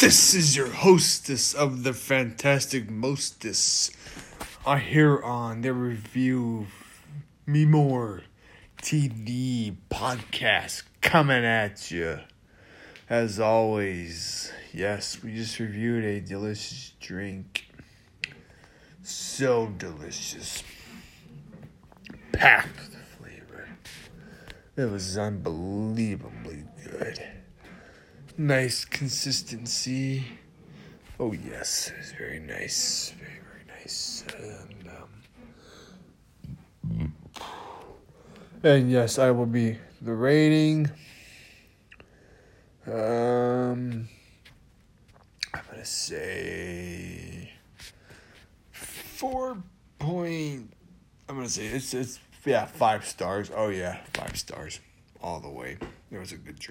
This is your hostess of the fantastic mostess. I hear on the review me more TV podcast coming at you. As always, yes, we just reviewed a delicious drink. So delicious. Packed with flavor. It was unbelievably good. Nice consistency. Oh yes, it's very nice. Very, very nice. And um And yes, I will be the rating. Um I'm gonna say four point I'm gonna say it's it's yeah, five stars. Oh yeah, five stars. All the way. It was a good drink.